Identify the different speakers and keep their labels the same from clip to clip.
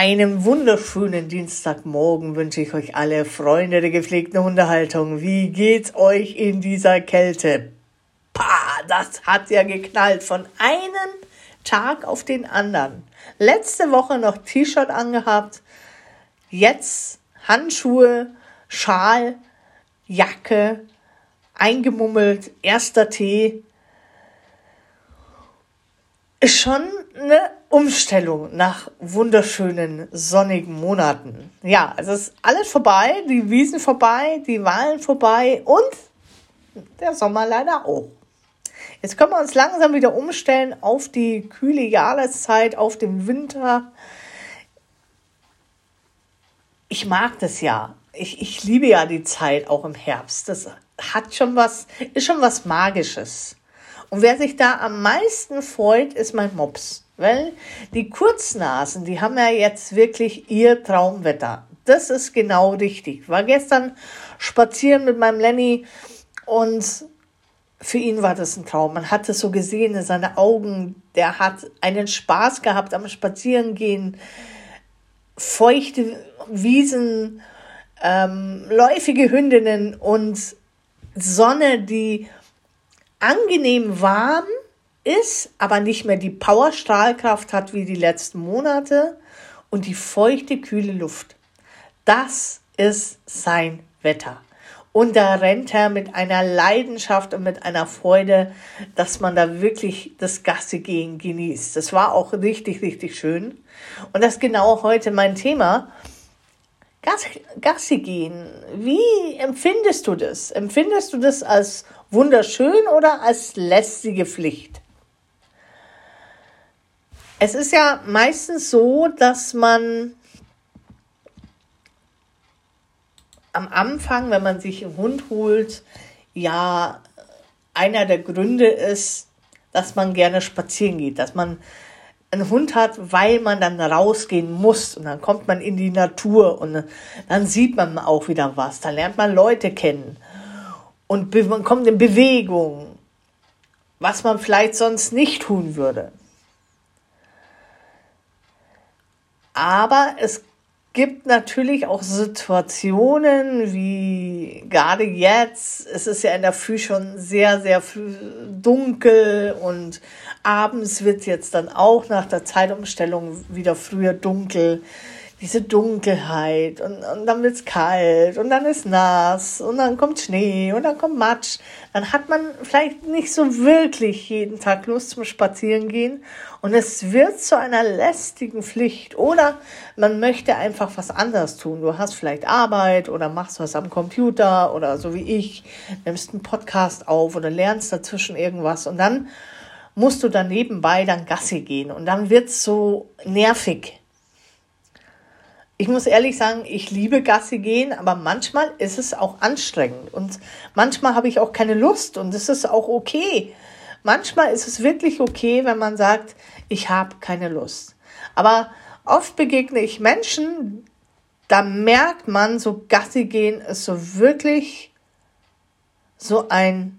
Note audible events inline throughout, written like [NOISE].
Speaker 1: Einen wunderschönen Dienstagmorgen wünsche ich euch alle Freunde der gepflegten Hundehaltung. Wie geht's euch in dieser Kälte? Pah, das hat ja geknallt von einem Tag auf den anderen. Letzte Woche noch T-Shirt angehabt, jetzt Handschuhe, Schal, Jacke, eingemummelt, erster Tee. Ist schon eine Umstellung nach wunderschönen sonnigen Monaten. Ja, es ist alles vorbei, die Wiesen vorbei, die Wahlen vorbei und der Sommer leider auch. Jetzt können wir uns langsam wieder umstellen auf die kühle Jahreszeit, auf den Winter. Ich mag das ja. Ich, ich liebe ja die Zeit auch im Herbst. Das hat schon was, ist schon was Magisches. Und wer sich da am meisten freut, ist mein Mops. Weil die Kurznasen, die haben ja jetzt wirklich ihr Traumwetter. Das ist genau richtig. Ich war gestern spazieren mit meinem Lenny und für ihn war das ein Traum. Man hat es so gesehen in seinen Augen. Der hat einen Spaß gehabt am Spazierengehen. Feuchte Wiesen, ähm, läufige Hündinnen und Sonne, die angenehm warm ist, aber nicht mehr die Powerstrahlkraft hat wie die letzten Monate und die feuchte, kühle Luft. Das ist sein Wetter. Und da rennt er mit einer Leidenschaft und mit einer Freude, dass man da wirklich das Gasse gehen genießt. Das war auch richtig, richtig schön. Und das ist genau heute mein Thema. Gassi gehen. Wie empfindest du das? Empfindest du das als wunderschön oder als lästige Pflicht? Es ist ja meistens so, dass man am Anfang, wenn man sich einen Hund holt, ja einer der Gründe ist, dass man gerne spazieren geht, dass man einen Hund hat, weil man dann rausgehen muss und dann kommt man in die Natur und dann sieht man auch wieder was, dann lernt man Leute kennen und man kommt in Bewegung, was man vielleicht sonst nicht tun würde. Aber es gibt natürlich auch Situationen wie gerade jetzt. Es ist ja in der Früh schon sehr, sehr dunkel und abends wird jetzt dann auch nach der Zeitumstellung wieder früher dunkel diese Dunkelheit und, und dann wird's kalt und dann ist nass und dann kommt Schnee und dann kommt Matsch, dann hat man vielleicht nicht so wirklich jeden Tag Lust zum Spazierengehen und es wird zu einer lästigen Pflicht oder man möchte einfach was anderes tun. Du hast vielleicht Arbeit oder machst was am Computer oder so wie ich, nimmst einen Podcast auf oder lernst dazwischen irgendwas und dann musst du dann nebenbei dann Gassi gehen und dann wird's so nervig ich muss ehrlich sagen, ich liebe Gassi gehen, aber manchmal ist es auch anstrengend und manchmal habe ich auch keine Lust und es ist auch okay. Manchmal ist es wirklich okay, wenn man sagt, ich habe keine Lust. Aber oft begegne ich Menschen, da merkt man, so Gassi gehen ist so wirklich so ein,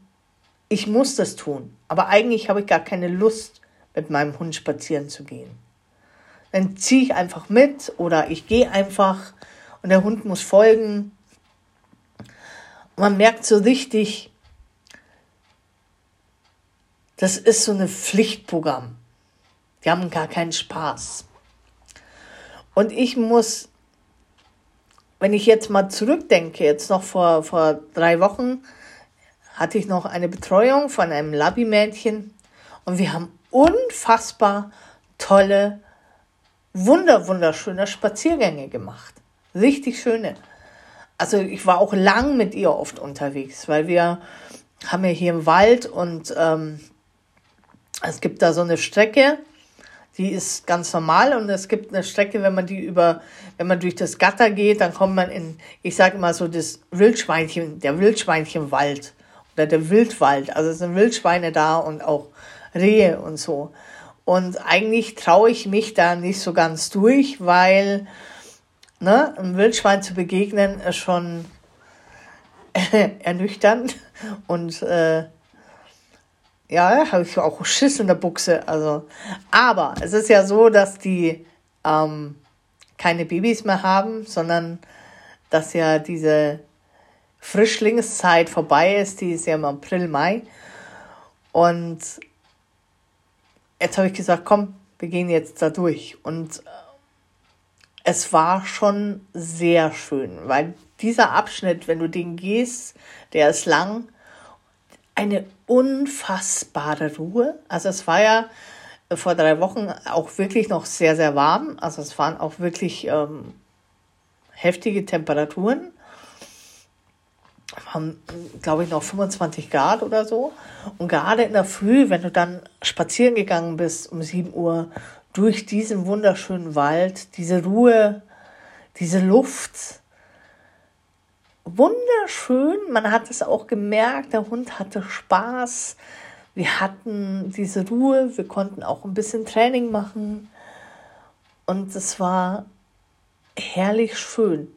Speaker 1: ich muss das tun. Aber eigentlich habe ich gar keine Lust, mit meinem Hund spazieren zu gehen dann ziehe ich einfach mit oder ich gehe einfach und der Hund muss folgen. Und man merkt so richtig, das ist so ein Pflichtprogramm. Die haben gar keinen Spaß. Und ich muss, wenn ich jetzt mal zurückdenke, jetzt noch vor, vor drei Wochen, hatte ich noch eine Betreuung von einem Labi-Mädchen und wir haben unfassbar tolle wunder, wunderschöne Spaziergänge gemacht. Richtig schöne. Also ich war auch lang mit ihr oft unterwegs, weil wir haben ja hier im Wald und ähm, es gibt da so eine Strecke, die ist ganz normal und es gibt eine Strecke, wenn man die über, wenn man durch das Gatter geht, dann kommt man in, ich sage immer so, das Wildschweinchen, der Wildschweinchenwald oder der Wildwald. Also es sind Wildschweine da und auch Rehe und so. Und eigentlich traue ich mich da nicht so ganz durch, weil ne, einem Wildschwein zu begegnen ist schon [LAUGHS] ernüchternd. Und äh, ja, habe ich auch Schiss in der Buchse. Also, aber es ist ja so, dass die ähm, keine Babys mehr haben, sondern dass ja diese Frischlingszeit vorbei ist, die ist ja im April, Mai. Und jetzt habe ich gesagt, komm, wir gehen jetzt da durch. Und es war schon sehr schön, weil dieser Abschnitt, wenn du den gehst, der ist lang, eine unfassbare Ruhe. Also es war ja vor drei Wochen auch wirklich noch sehr, sehr warm. Also es waren auch wirklich ähm, heftige Temperaturen. Haben, glaube ich, noch 25 Grad oder so. Und gerade in der Früh, wenn du dann spazieren gegangen bist um 7 Uhr durch diesen wunderschönen Wald, diese Ruhe, diese Luft, wunderschön. Man hat es auch gemerkt, der Hund hatte Spaß. Wir hatten diese Ruhe, wir konnten auch ein bisschen Training machen. Und es war herrlich schön.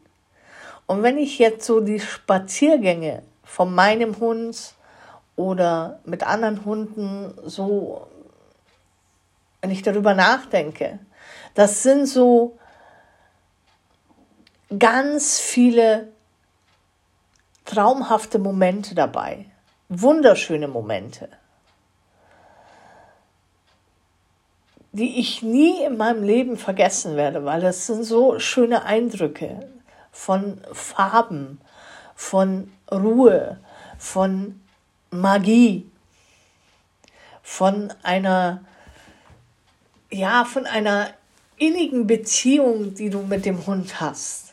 Speaker 1: Und wenn ich jetzt so die Spaziergänge von meinem Hund oder mit anderen Hunden so, wenn ich darüber nachdenke, das sind so ganz viele traumhafte Momente dabei, wunderschöne Momente, die ich nie in meinem Leben vergessen werde, weil das sind so schöne Eindrücke von Farben, von Ruhe, von Magie, von einer, ja, von einer innigen Beziehung, die du mit dem Hund hast.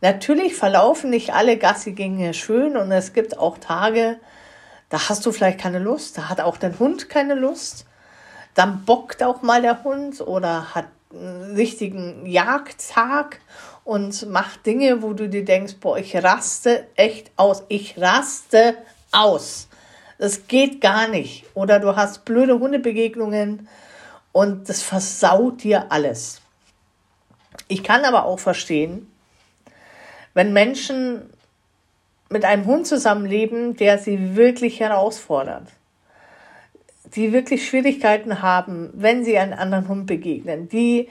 Speaker 1: Natürlich verlaufen nicht alle Gassigänge schön und es gibt auch Tage, da hast du vielleicht keine Lust, da hat auch dein Hund keine Lust. Dann bockt auch mal der Hund oder hat einen richtigen Jagdtag und macht Dinge, wo du dir denkst, boah, ich raste echt aus. Ich raste aus. Das geht gar nicht. Oder du hast blöde Hundebegegnungen und das versaut dir alles. Ich kann aber auch verstehen, wenn Menschen mit einem Hund zusammenleben, der sie wirklich herausfordert, die wirklich Schwierigkeiten haben, wenn sie einen anderen Hund begegnen, die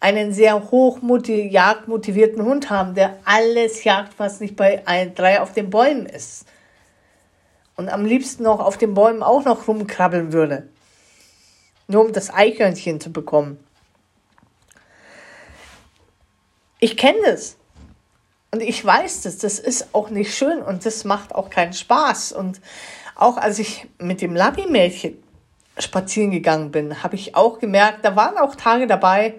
Speaker 1: einen sehr hoch jagdmotivierten Hund haben, der alles jagt, was nicht bei ein, drei auf den Bäumen ist. Und am liebsten noch auf den Bäumen auch noch rumkrabbeln würde. Nur um das Eichhörnchen zu bekommen. Ich kenne das. Und ich weiß das, das ist auch nicht schön und das macht auch keinen Spaß. Und auch als ich mit dem Labi-Mädchen spazieren gegangen bin, habe ich auch gemerkt, da waren auch Tage dabei,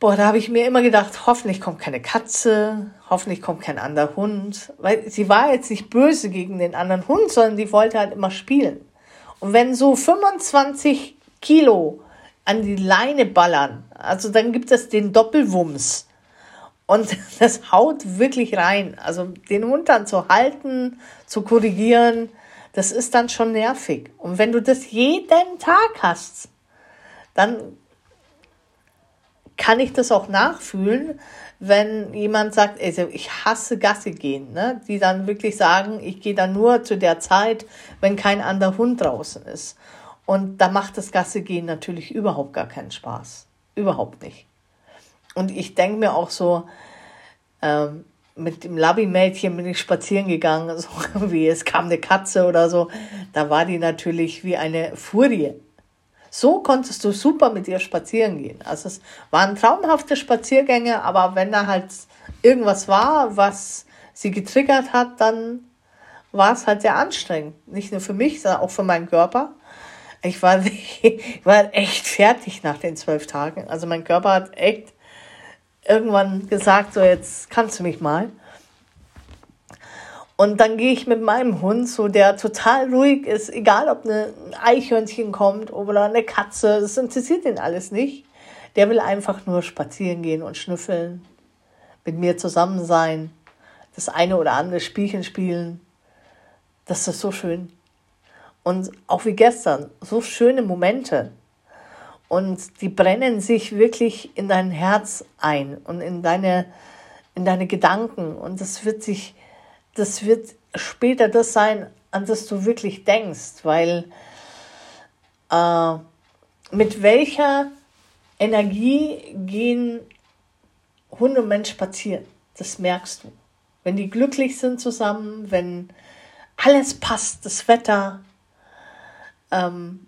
Speaker 1: boah, da habe ich mir immer gedacht, hoffentlich kommt keine Katze, hoffentlich kommt kein anderer Hund. Weil sie war jetzt nicht böse gegen den anderen Hund, sondern die wollte halt immer spielen. Und wenn so 25 Kilo an die Leine ballern, also dann gibt es den Doppelwumms. Und [LAUGHS] das haut wirklich rein. Also den Hund dann zu halten, zu korrigieren, das ist dann schon nervig. Und wenn du das jeden Tag hast, dann kann ich das auch nachfühlen, wenn jemand sagt, also ich hasse Gasse gehen, ne? die dann wirklich sagen, ich gehe dann nur zu der Zeit, wenn kein anderer Hund draußen ist. Und da macht das Gasse gehen natürlich überhaupt gar keinen Spaß. Überhaupt nicht. Und ich denke mir auch so, ähm, mit dem Labby-Mädchen bin ich spazieren gegangen, [LAUGHS] so wie es kam eine Katze oder so. Da war die natürlich wie eine Furie. So konntest du super mit ihr spazieren gehen. Also es waren traumhafte Spaziergänge, aber wenn da halt irgendwas war, was sie getriggert hat, dann war es halt sehr anstrengend. Nicht nur für mich, sondern auch für meinen Körper. Ich war, [LAUGHS] ich war echt fertig nach den zwölf Tagen. Also mein Körper hat echt irgendwann gesagt, so jetzt kannst du mich mal. Und dann gehe ich mit meinem Hund, so der total ruhig ist, egal ob ein Eichhörnchen kommt oder eine Katze, das interessiert ihn alles nicht. Der will einfach nur spazieren gehen und schnüffeln, mit mir zusammen sein, das eine oder andere Spielchen spielen. Das ist so schön. Und auch wie gestern, so schöne Momente. Und die brennen sich wirklich in dein Herz ein und in deine, in deine Gedanken. Und das wird sich, das wird später das sein, an das du wirklich denkst, weil äh, mit welcher Energie gehen Hund und Mensch spazieren. Das merkst du. Wenn die glücklich sind zusammen, wenn alles passt, das Wetter, ähm,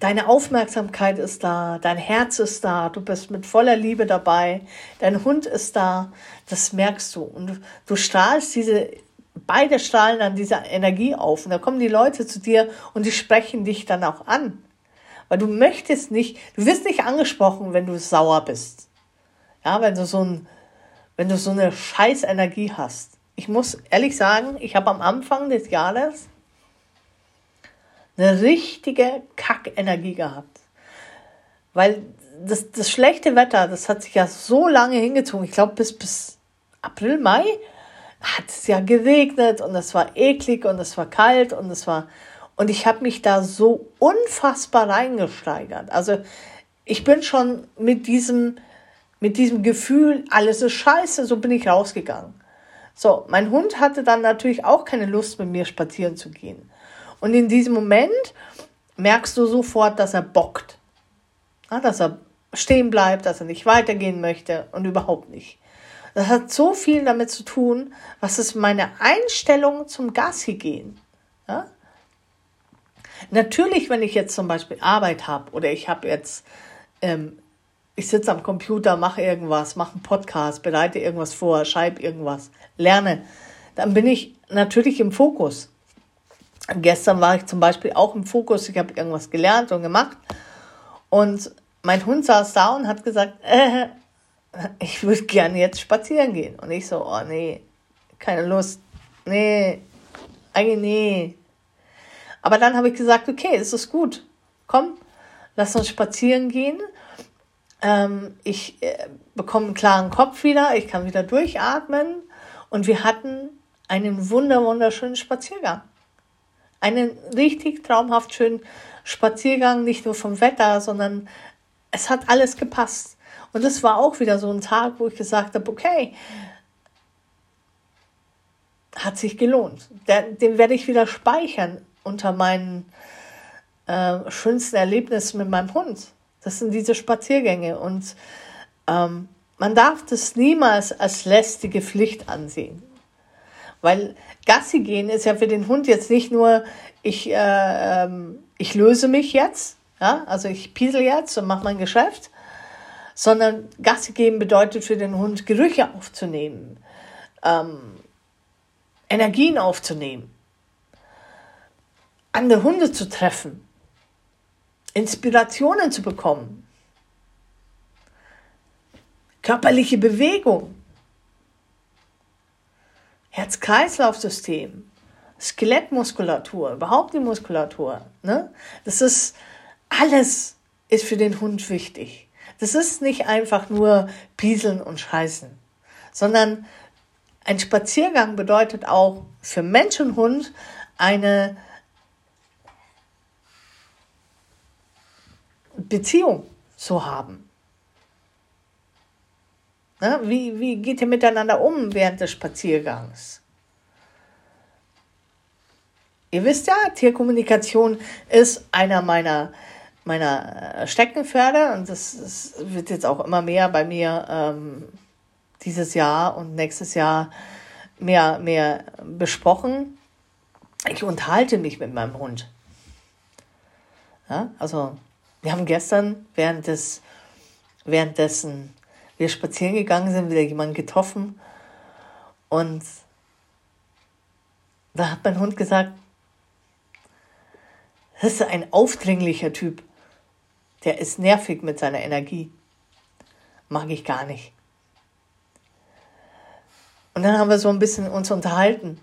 Speaker 1: deine Aufmerksamkeit ist da, dein Herz ist da, du bist mit voller Liebe dabei, dein Hund ist da, das merkst du. Und du strahlst diese, beide strahlen dann diese Energie auf. Und da kommen die Leute zu dir und die sprechen dich dann auch an. Weil du möchtest nicht, du wirst nicht angesprochen, wenn du sauer bist. Ja, wenn du so ein, wenn du so eine Scheißenergie hast. Ich muss ehrlich sagen, ich habe am Anfang des Jahres eine richtige Kackenergie gehabt. Weil das, das schlechte Wetter, das hat sich ja so lange hingezogen. Ich glaube, bis, bis April, Mai hat es ja geregnet und es war eklig und es war kalt und es war. Und ich habe mich da so unfassbar reingesteigert. Also ich bin schon mit diesem, mit diesem Gefühl, alles ist scheiße, so bin ich rausgegangen. So, mein Hund hatte dann natürlich auch keine Lust, mit mir spazieren zu gehen. Und in diesem Moment merkst du sofort, dass er bockt. Ja, dass er stehen bleibt, dass er nicht weitergehen möchte und überhaupt nicht. Das hat so viel damit zu tun, was ist meine Einstellung zum Gassi gehen. Ja? Natürlich, wenn ich jetzt zum Beispiel Arbeit habe oder ich habe jetzt, ähm, ich sitze am Computer, mache irgendwas, mache einen Podcast, bereite irgendwas vor, schreibe irgendwas, lerne, dann bin ich natürlich im Fokus. Gestern war ich zum Beispiel auch im Fokus, ich habe irgendwas gelernt und gemacht. Und mein Hund saß da und hat gesagt, äh, [LAUGHS] ich würde gerne jetzt spazieren gehen. Und ich so, oh nee, keine Lust. Nee, eigentlich nee. Aber dann habe ich gesagt, okay, es ist gut. Komm, lass uns spazieren gehen. Ähm, ich äh, bekomme einen klaren Kopf wieder, ich kann wieder durchatmen. Und wir hatten einen wunder, wunderschönen Spaziergang einen richtig traumhaft schönen Spaziergang, nicht nur vom Wetter, sondern es hat alles gepasst. Und es war auch wieder so ein Tag, wo ich gesagt habe, okay, hat sich gelohnt. Den, den werde ich wieder speichern unter meinen äh, schönsten Erlebnissen mit meinem Hund. Das sind diese Spaziergänge. Und ähm, man darf das niemals als lästige Pflicht ansehen. Weil Gassi gehen ist ja für den Hund jetzt nicht nur, ich, äh, ähm, ich löse mich jetzt, ja, also ich piesel jetzt und mache mein Geschäft, sondern Gassi gehen bedeutet für den Hund Gerüche aufzunehmen, ähm, Energien aufzunehmen, andere Hunde zu treffen, Inspirationen zu bekommen, körperliche Bewegung. Herz-Kreislauf-System, Skelettmuskulatur, überhaupt die Muskulatur. Ne? Das ist alles ist für den Hund wichtig. Das ist nicht einfach nur pieseln und scheißen, sondern ein Spaziergang bedeutet auch für Mensch und Hund eine Beziehung zu haben. Ne? Wie, wie geht ihr miteinander um während des Spaziergangs? Ihr wisst ja, Tierkommunikation ist einer meiner, meiner äh, Steckenpferde und das, das wird jetzt auch immer mehr bei mir ähm, dieses Jahr und nächstes Jahr mehr, mehr besprochen. Ich unterhalte mich mit meinem Hund. Ja, also, wir haben gestern während des, währenddessen wir spazieren gegangen sind, wieder jemanden getroffen. Und da hat mein Hund gesagt, das ist ein aufdringlicher Typ. Der ist nervig mit seiner Energie. Mag ich gar nicht. Und dann haben wir so ein bisschen uns unterhalten,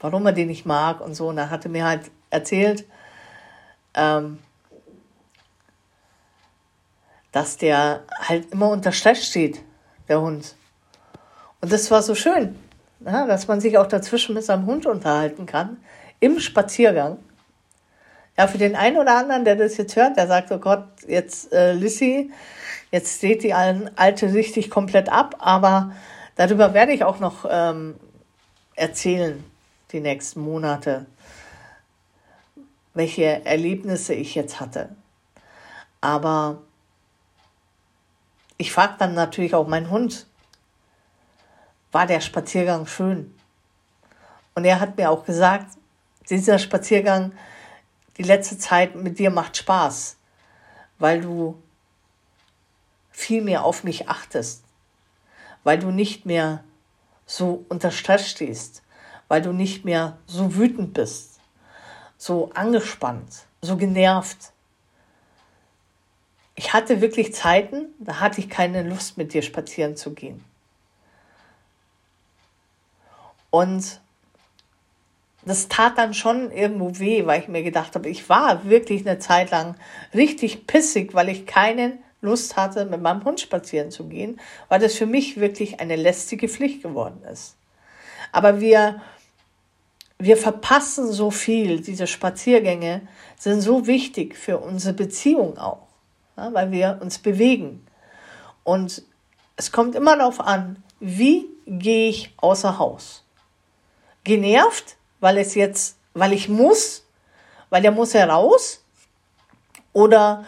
Speaker 1: warum er den nicht mag und so. Und er hatte mir halt erzählt, ähm, dass der halt immer unter Stress steht, der Hund. Und das war so schön, ja, dass man sich auch dazwischen mit seinem Hund unterhalten kann, im Spaziergang. Ja, für den einen oder anderen, der das jetzt hört, der sagt, oh Gott, jetzt äh, Lissy, jetzt steht die alte richtig komplett ab, aber darüber werde ich auch noch ähm, erzählen, die nächsten Monate, welche Erlebnisse ich jetzt hatte. Aber ich frage dann natürlich auch meinen Hund, war der Spaziergang schön? Und er hat mir auch gesagt, dieser Spaziergang, die letzte Zeit mit dir macht Spaß, weil du viel mehr auf mich achtest, weil du nicht mehr so unter Stress stehst, weil du nicht mehr so wütend bist, so angespannt, so genervt. Ich hatte wirklich Zeiten, da hatte ich keine Lust mit dir spazieren zu gehen. Und das tat dann schon irgendwo weh, weil ich mir gedacht habe, ich war wirklich eine Zeit lang richtig pissig, weil ich keine Lust hatte, mit meinem Hund spazieren zu gehen, weil das für mich wirklich eine lästige Pflicht geworden ist. Aber wir, wir verpassen so viel. Diese Spaziergänge sind so wichtig für unsere Beziehung auch, ja, weil wir uns bewegen. Und es kommt immer darauf an, wie gehe ich außer Haus. Genervt, weil es jetzt, weil ich muss, weil der muss heraus, oder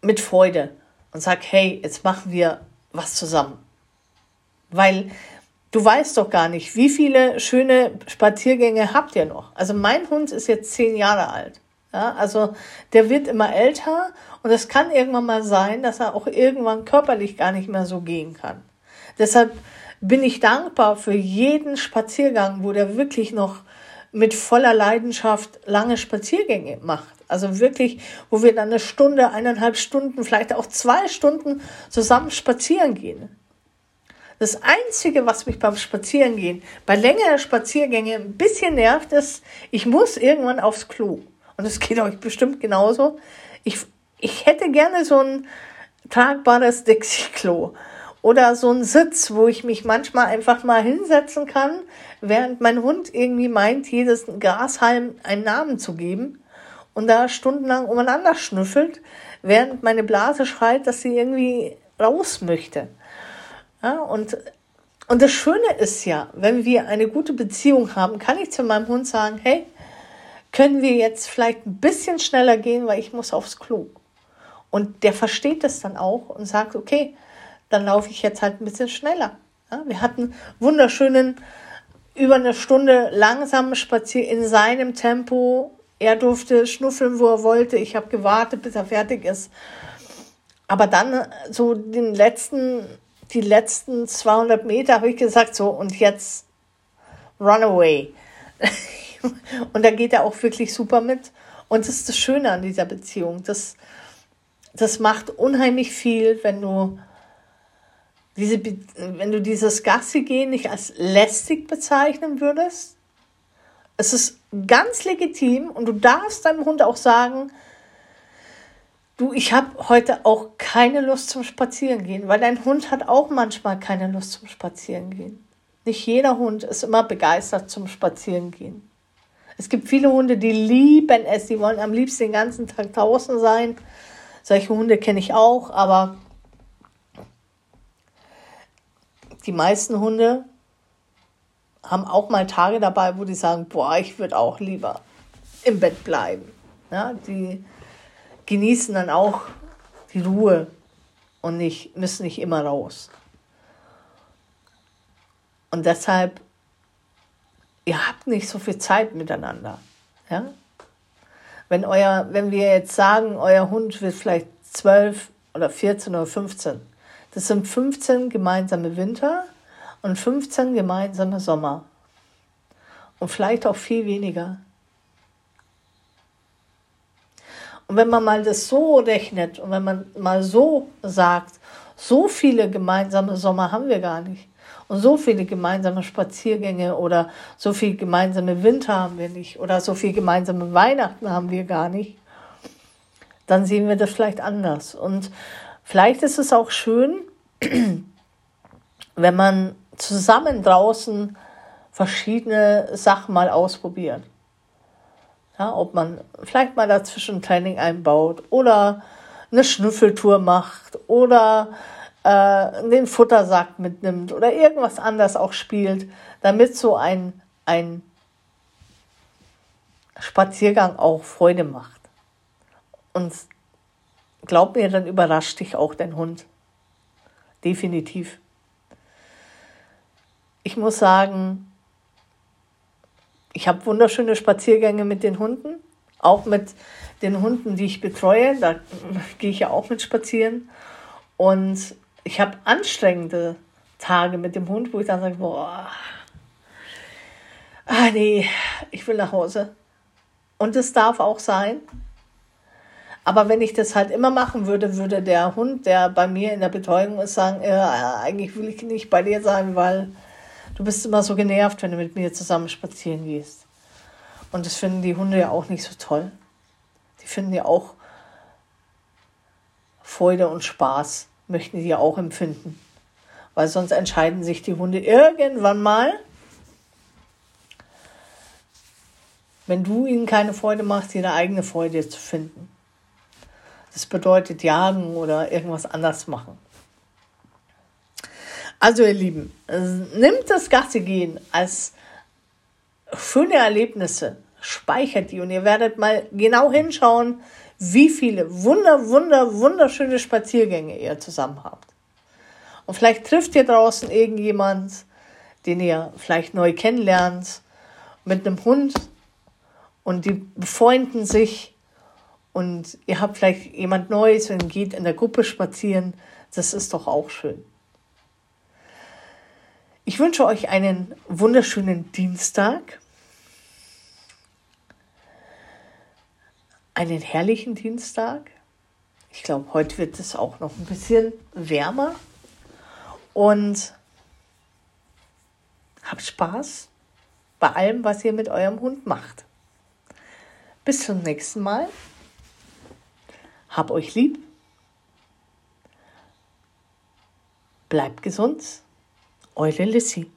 Speaker 1: mit Freude und sag, hey, jetzt machen wir was zusammen. Weil du weißt doch gar nicht, wie viele schöne Spaziergänge habt ihr noch. Also mein Hund ist jetzt zehn Jahre alt. Ja, also der wird immer älter und es kann irgendwann mal sein, dass er auch irgendwann körperlich gar nicht mehr so gehen kann. Deshalb bin ich dankbar für jeden Spaziergang, wo der wirklich noch mit voller Leidenschaft lange Spaziergänge macht. Also wirklich, wo wir dann eine Stunde, eineinhalb Stunden, vielleicht auch zwei Stunden zusammen spazieren gehen. Das Einzige, was mich beim Spazierengehen, bei längeren Spaziergängen ein bisschen nervt, ist, ich muss irgendwann aufs Klo. Und das [LAUGHS] geht euch bestimmt genauso. Ich, ich hätte gerne so ein tragbares Dixie-Klo oder so ein Sitz, wo ich mich manchmal einfach mal hinsetzen kann, während mein Hund irgendwie meint, jedes Grashalm einen Namen zu geben und da stundenlang umeinander schnüffelt, während meine Blase schreit, dass sie irgendwie raus möchte. Ja, und, und das Schöne ist ja, wenn wir eine gute Beziehung haben, kann ich zu meinem Hund sagen, hey, können wir jetzt vielleicht ein bisschen schneller gehen, weil ich muss aufs Klo. Und der versteht das dann auch und sagt, okay, dann laufe ich jetzt halt ein bisschen schneller. Ja, wir hatten wunderschönen, über eine Stunde langsamen Spazier in seinem Tempo er durfte schnuffeln, wo er wollte. Ich habe gewartet, bis er fertig ist. Aber dann so den letzten, die letzten 200 Meter habe ich gesagt, so und jetzt run away. [LAUGHS] und da geht er auch wirklich super mit. Und das ist das Schöne an dieser Beziehung. Das, das macht unheimlich viel, wenn du diese, wenn du dieses Gassi gehen nicht als lästig bezeichnen würdest, es ist ganz legitim und du darfst deinem Hund auch sagen, du, ich habe heute auch keine Lust zum Spazierengehen, weil dein Hund hat auch manchmal keine Lust zum Spazierengehen. Nicht jeder Hund ist immer begeistert zum Spazierengehen. Es gibt viele Hunde, die lieben es, die wollen am liebsten den ganzen Tag draußen sein. Solche Hunde kenne ich auch, aber die meisten Hunde haben auch mal Tage dabei, wo die sagen, boah, ich würde auch lieber im Bett bleiben. Ja, die genießen dann auch die Ruhe und nicht, müssen nicht immer raus. Und deshalb, ihr habt nicht so viel Zeit miteinander. Ja? Wenn, euer, wenn wir jetzt sagen, euer Hund wird vielleicht 12 oder 14 oder 15, das sind 15 gemeinsame Winter und 15 gemeinsame Sommer. Und vielleicht auch viel weniger. Und wenn man mal das so rechnet und wenn man mal so sagt, so viele gemeinsame Sommer haben wir gar nicht. Und so viele gemeinsame Spaziergänge oder so viele gemeinsame Winter haben wir nicht oder so viele gemeinsame Weihnachten haben wir gar nicht, dann sehen wir das vielleicht anders. Und vielleicht ist es auch schön, [CLEARS THROAT] wenn man zusammen draußen verschiedene Sachen mal ausprobiert. Ja, ob man vielleicht mal dazwischen Training einbaut oder eine Schnüffeltour macht oder äh, den Futtersack mitnimmt oder irgendwas anderes auch spielt, damit so ein, ein Spaziergang auch Freude macht. Und glaub mir, dann überrascht dich auch dein Hund. Definitiv. Ich muss sagen, ich habe wunderschöne Spaziergänge mit den Hunden, auch mit den Hunden, die ich betreue. Da gehe ich ja auch mit spazieren. Und ich habe anstrengende Tage mit dem Hund, wo ich dann sage, boah, ah nee, ich will nach Hause. Und es darf auch sein. Aber wenn ich das halt immer machen würde, würde der Hund, der bei mir in der Betreuung ist, sagen, äh, eigentlich will ich nicht bei dir sein, weil du bist immer so genervt, wenn du mit mir zusammen spazieren gehst. Und das finden die Hunde ja auch nicht so toll. Die finden ja auch Freude und Spaß, möchten die ja auch empfinden. Weil sonst entscheiden sich die Hunde irgendwann mal, wenn du ihnen keine Freude machst, ihre eigene Freude zu finden. Das bedeutet jagen oder irgendwas anders machen. Also ihr Lieben, nimmt das gehen als schöne Erlebnisse, speichert die und ihr werdet mal genau hinschauen, wie viele wunder, wunder, wunderschöne Spaziergänge ihr zusammen habt. Und vielleicht trifft ihr draußen irgendjemand, den ihr vielleicht neu kennenlernt, mit einem Hund und die befreunden sich und ihr habt vielleicht jemand Neues und geht in der Gruppe spazieren. Das ist doch auch schön. Ich wünsche euch einen wunderschönen Dienstag. Einen herrlichen Dienstag. Ich glaube, heute wird es auch noch ein bisschen wärmer. Und habt Spaß bei allem, was ihr mit eurem Hund macht. Bis zum nächsten Mal. Hab euch lieb. Bleibt gesund. Eure Lissy.